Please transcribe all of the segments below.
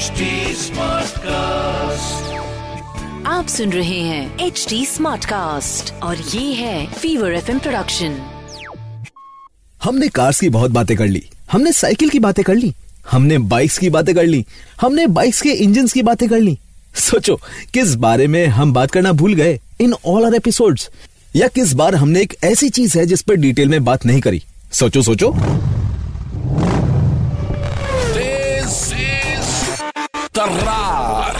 HD Smartcast. आप सुन रहे हैं एच डी स्मार्ट कास्ट और ये है फीवर एफ़ प्रोडक्शन हमने कार्स की बहुत बातें कर ली हमने साइकिल की बातें कर ली हमने बाइक्स की बातें कर ली हमने बाइक्स के इंजन की बातें कर ली। सोचो किस बारे में हम बात करना भूल गए इन ऑल आर एपिसोड्स या किस बार हमने एक ऐसी चीज़ है जिस पर डिटेल में बात नहीं करी? सोचो सोचो। Tarrar.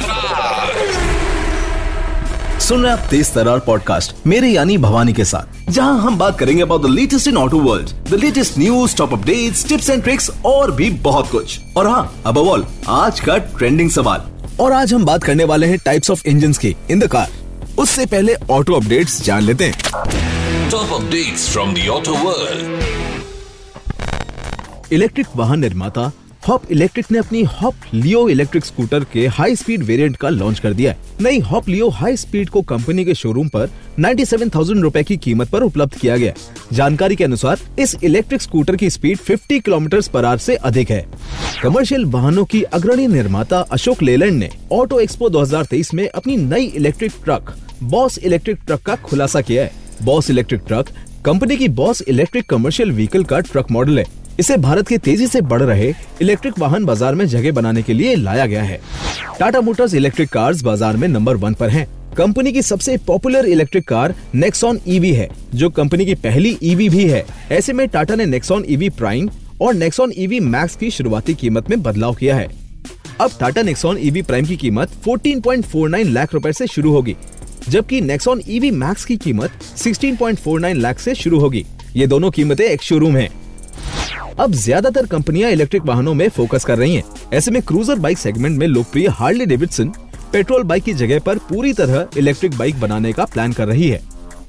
सुन रहे आप तेज तरार पॉडकास्ट मेरे यानी भवानी के साथ जहाँ हम बात करेंगे about the latest in auto world the latest news top updates tips and tricks और भी बहुत कुछ और हाँ अब ऑल आज का ट्रेंडिंग सवाल और आज हम बात करने वाले हैं टाइप्स ऑफ़ इंजन की इन द कार उससे पहले ऑटो अपडेट्स जान लेते हैं top updates from the auto world. Electric वाहन निर्माता हॉप इलेक्ट्रिक ने अपनी हॉप लियो इलेक्ट्रिक स्कूटर के हाई स्पीड वेरिएंट का लॉन्च कर दिया है। नई हॉप लियो हाई स्पीड को कंपनी के शोरूम पर 97,000 रुपए की कीमत पर उपलब्ध किया गया जानकारी के अनुसार इस इलेक्ट्रिक स्कूटर की स्पीड 50 किलोमीटर पर आवर से अधिक है। कमर्शियल वाहनों की अग्रणी निर्माता अशोक लेलैंड ने ऑटो एक्सपो 2023 में अपनी नई electric truck Boss electric truck का खुलासा किया है। बॉस इलेक्ट्रिक ट्रक कंपनी की बॉस इलेक्ट्रिक कमर्शियल व्हीकल का ट्रक मॉडल है। इसे भारत के तेज़ी से बढ़ रहे इलेक्ट्रिक वाहन बाज़ार में जगह बनाने के लिए लाया गया है टाटा मोटर्स इलेक्ट्रिक कार्स बाज़ार में नंबर वन पर हैं। कंपनी की सबसे popular electric car Nexon EV है, जो कंपनी की पहली ईवी भी है ऐसे में टाटा ने नेक्सॉन ईवी प्राइम और नेक्सॉन ईवी मैक्स की शुरुआती कीमत में बदलाव किया है अब टाटा नेक्सॉन ईवी प्राइम की कीमत 14.49 लाख रुपए से शुरू होगी, जबकि नेक्सॉन ईवी मैक्स की कीमत 16.49 लाख से शुरू होगी ये दोनों कीमतें एक शोरूम हैं। अब ज़्यादातर कंपनियाँ इलेक्ट्रिक वाहनों में फोकस कर रही हैं। ऐसे में क्रूजर बाइक सेगमेंट में लोकप्रिय हार्ले डेविडसन पेट्रोल बाइक की जगह पर पूरी तरह इलेक्ट्रिक बाइक बनाने का प्लान कर रही है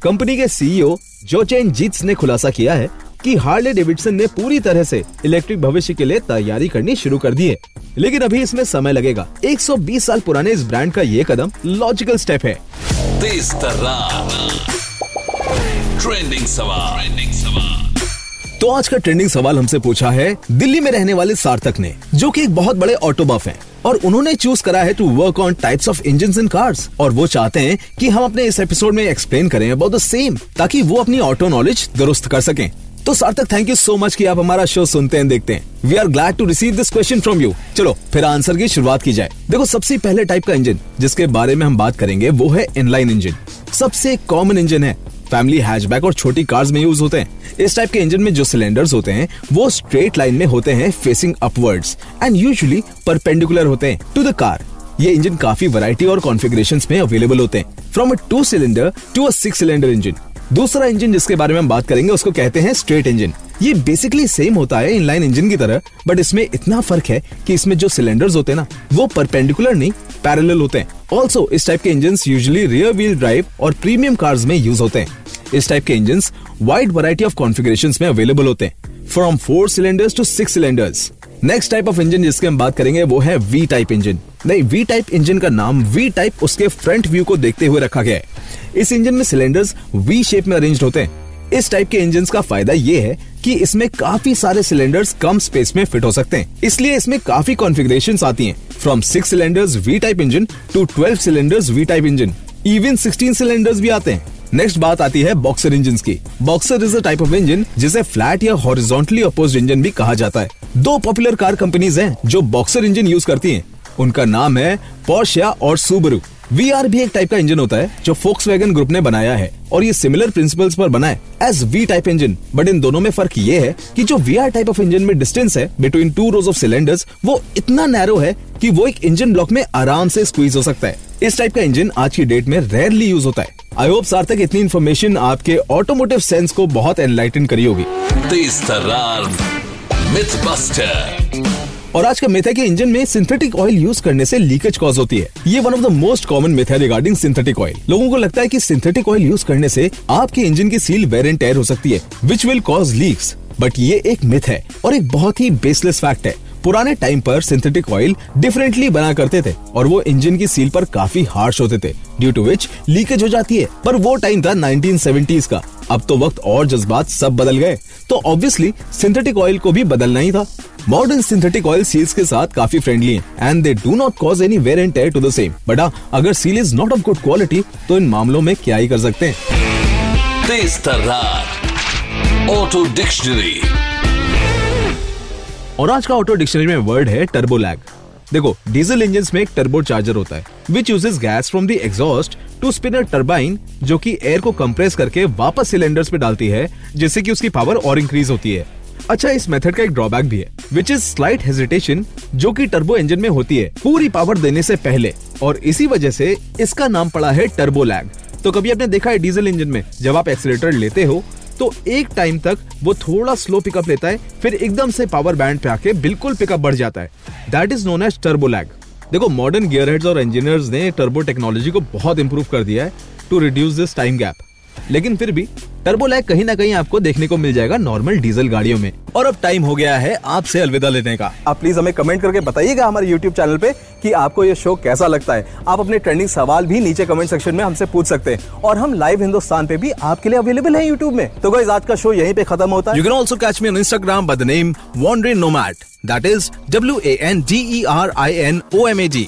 कंपनी के सीईओ जोचेन जीत्स ने खुलासा किया है कि हार्ले डेविडसन ने पूरी तरह से इलेक्ट्रिक भविष्य के लिए तैयारी करनी शुरू कर दी है लेकिन अभी इसमें समय लगेगा 120 साल पुराने इस ब्रांड का ये कदम लॉजिकल स्टेप है. Trending सवाल. Trending सवाल. तो आज का ट्रेंडिंग सवाल हमसे पूछा है, दिल्ली में रहने वाले सार्थक ने, जो कि एक बहुत बड़े ऑटो बफ हैं, और उन्होंने चूज़ करा है to work on types of engine in cars और वो चाहते हैं कि हम अपने इस एपिसोड में एक्सप्लेन करें अबाउट द सेम ताकि वो अपनी ऑटो नॉलेज दुरुस्त कर सकें। तो सार्थक थैंक यू सो मच कि आप हमारा शो सुनते हैं, देखते हैं। We are glad to receive this question from you चलो, फिर आंसर की शुरुआत की जाए। देखो, सबसे पहले टाइप का इंजन जिसके बारे में हम बात करेंगे, वो है इनलाइन इंजन सबसे कॉमन इंजन है। फैमिली हैचबैक और छोटी कार्स में यूज़ होते हैं। इस टाइप के इंजन में जो सिलेंडर्स होते हैं, वो स्ट्रेट लाइन में होते हैं facing upwards and usually perpendicular होते हैं टू द कार ये इंजन काफ़ी वैरायटी और कॉन्फ़िगरेशंस में अवेलेबल होते हैं। From a two cylinder to a six cylinder engine दूसरा इंजन जिसके बारे में हम बात करेंगे, उसको कहते हैं स्ट्रेट इंजन ये बेसिकली सेम होता है इनलाइन इंजन की तरह बट इसमें इतना फ़र्क है कि इसमें जो सिलेंडर्स होते हैं ना, वो परपेंडिकुलर नहीं पैरेलल होते हैं. ऑल्सो इस टाइप के engine usually rear wheel drive और प्रीमियम कार्स में यूज़ होते हैं। इस टाइप के engine wide variety of configurations में अवेलेबल होते हैं। From four cylinders to six cylinders next type of engine जिसके हम बात करेंगे वो है वी टाइप इंजन नहीं वी टाइप इंजन का नाम वी टाइप उसके फ्रंट व्यू को देखते हुए रखा गया है। इस इंजन में सिलेंडर्स वी शेप में अरेंज होते हैं। इस टाइप के इंजन का फ़ायदा ये है कि इसमें काफ़ी सारे सिलेंडर्स कम स्पेस में फिट हो सकते हैं। इसलिए इसमें काफ़ी कॉन्फ़िगरेशन आती हैं। From six cylinders V type engine to twelve cylinders V type engine even sixteen cylinders भी आते हैं। नेक्स्ट बात आती है बॉक्सर इंजन की। Boxer is a type of engine जिसे फ्लैट या हॉरिजॉन्टली अपोज इंजन भी कहा जाता है। दो पॉपुलर कार कंपनीज़ हैं जो बॉक्सर इंजन यूज़ करती हैं। उनका नाम है पोर्शिया और सुबरू। वी आर भी एक टाइप का इंजन होता है, जो फोक्स वैगन ग्रुप ने बनाया है, और ये सिमिलर प्रिंसिपल्स पर बना है as V type engine but इन दोनों में फ़र्क ये है कि जो V R type of engine में डिस्टेंस है between two rows of cylinders वो इतना नैरो है कि वो एक इंजन ब्लॉक में आराम से स्क्वीज हो सकता है। इस टाइप का इंजन आज की डेट में रेयरली यूज़ होता है। आई होप सार्थक इतनी इन्फॉर्मेशन आपके ऑटोमोटिव सेंस को बहुत एनलाइटन करी होगी। This Tarrar. और आज का मिथ है कि इंजन में सिंथेटिक ऑयल यूज़ करने से लीकेज कॉज होती है। ये one of the most common myth है रिगार्डिंग सिंथेटिक ऑयल लोगों को लगता है कि सिंथेटिक ऑयल यूज़ करने से आपके इंजन की सील वेर एंड टेयर हो सकती है which will cause leaks but ये एक मिथ है और एक बहुत ही बेसलेस फैक्ट है। पुराने टाइम पर सिंथेटिक ऑयल डिफरेंटली बना करते थे और वो इंजन की सील पर काफ़ी हार्श होते थे ड्यू टू विच लीकेज हो जाती है। पर वो टाइम था 1970s का। अब तो वक्त और जज्बात सब बदल गए। तो ऑब्वियसली सिंथेटिक ऑयल को भी बदलना ही था। मॉडर्न सिंथेटिक ऑयल सील्स के साथ काफ़ी फ्रेंडली हैं and they do not cause any wear and tear to the same but अगर seal is not of good quality तो इन मामलों में क्या ही कर सकते हैं? ऑटो डिक्शनरी और आज का ऑटो डिक्शनरी में वर्ड है टर्बो लैग देखो डीजल इंजन में एक टर्बो चार्जर होता है which uses gas from the exhaust to spin turbine जो कि एयर को कंप्रेस करके वापस सिलेंडर्स पे डालती है, जिससे कि उसकी पावर और इंक्रीज होती है। अच्छा इस मेथड का एक ड्रॉबैक भी है विच इज़ स्लाइट हेजिटेशन जो कि टर्बो इंजन में होती है, पूरी पावर देने से पहले। और इसी वजह से इसका नाम पड़ा है टर्बो लैग तो कभी आपने देखा है डीजल इंजन में, जब आप एक्सीटर लेते हो तो एक टाइम तक वो थोड़ा स्लो पिकअप लेता है, फिर एकदम से पावर बैंड पे आके बिल्कुल पिकअप बढ़ जाता है। That is known as turbo lag देखो मॉडर्न गियर हेड्स और इंजीनियर्स ने टर्बो टेक्नोलॉजी को बहुत इंप्रूव कर दिया है to reduce this time gap लेकिन फिर भी टर्बो लैग कहीं ना कहीं आपको देखने को मिल जाएगा नॉर्मल डीजल गाड़ियों में। और अब टाइम हो गया है आपसे अलविदा लेने का। आप प्लीज़ हमें कमेंट करके बताइएगा हमारे यूट्यूब चैनल पे कि आपको ये शो कैसा लगता है। आप अपने ट्रेंडिंग सवाल भी नीचे कमेंट सेक्शन में हमसे पूछ सकते हैं। और हम लाइव हिंदुस्तान पे भी आपके लिए अवेलेबल है यूट्यूब में। तो गाइस आज का शो यहीं पे खत्म होता है। Can also catch me on Instagram by the name Wandering Nomad. That is W A N D E R I N O M A D.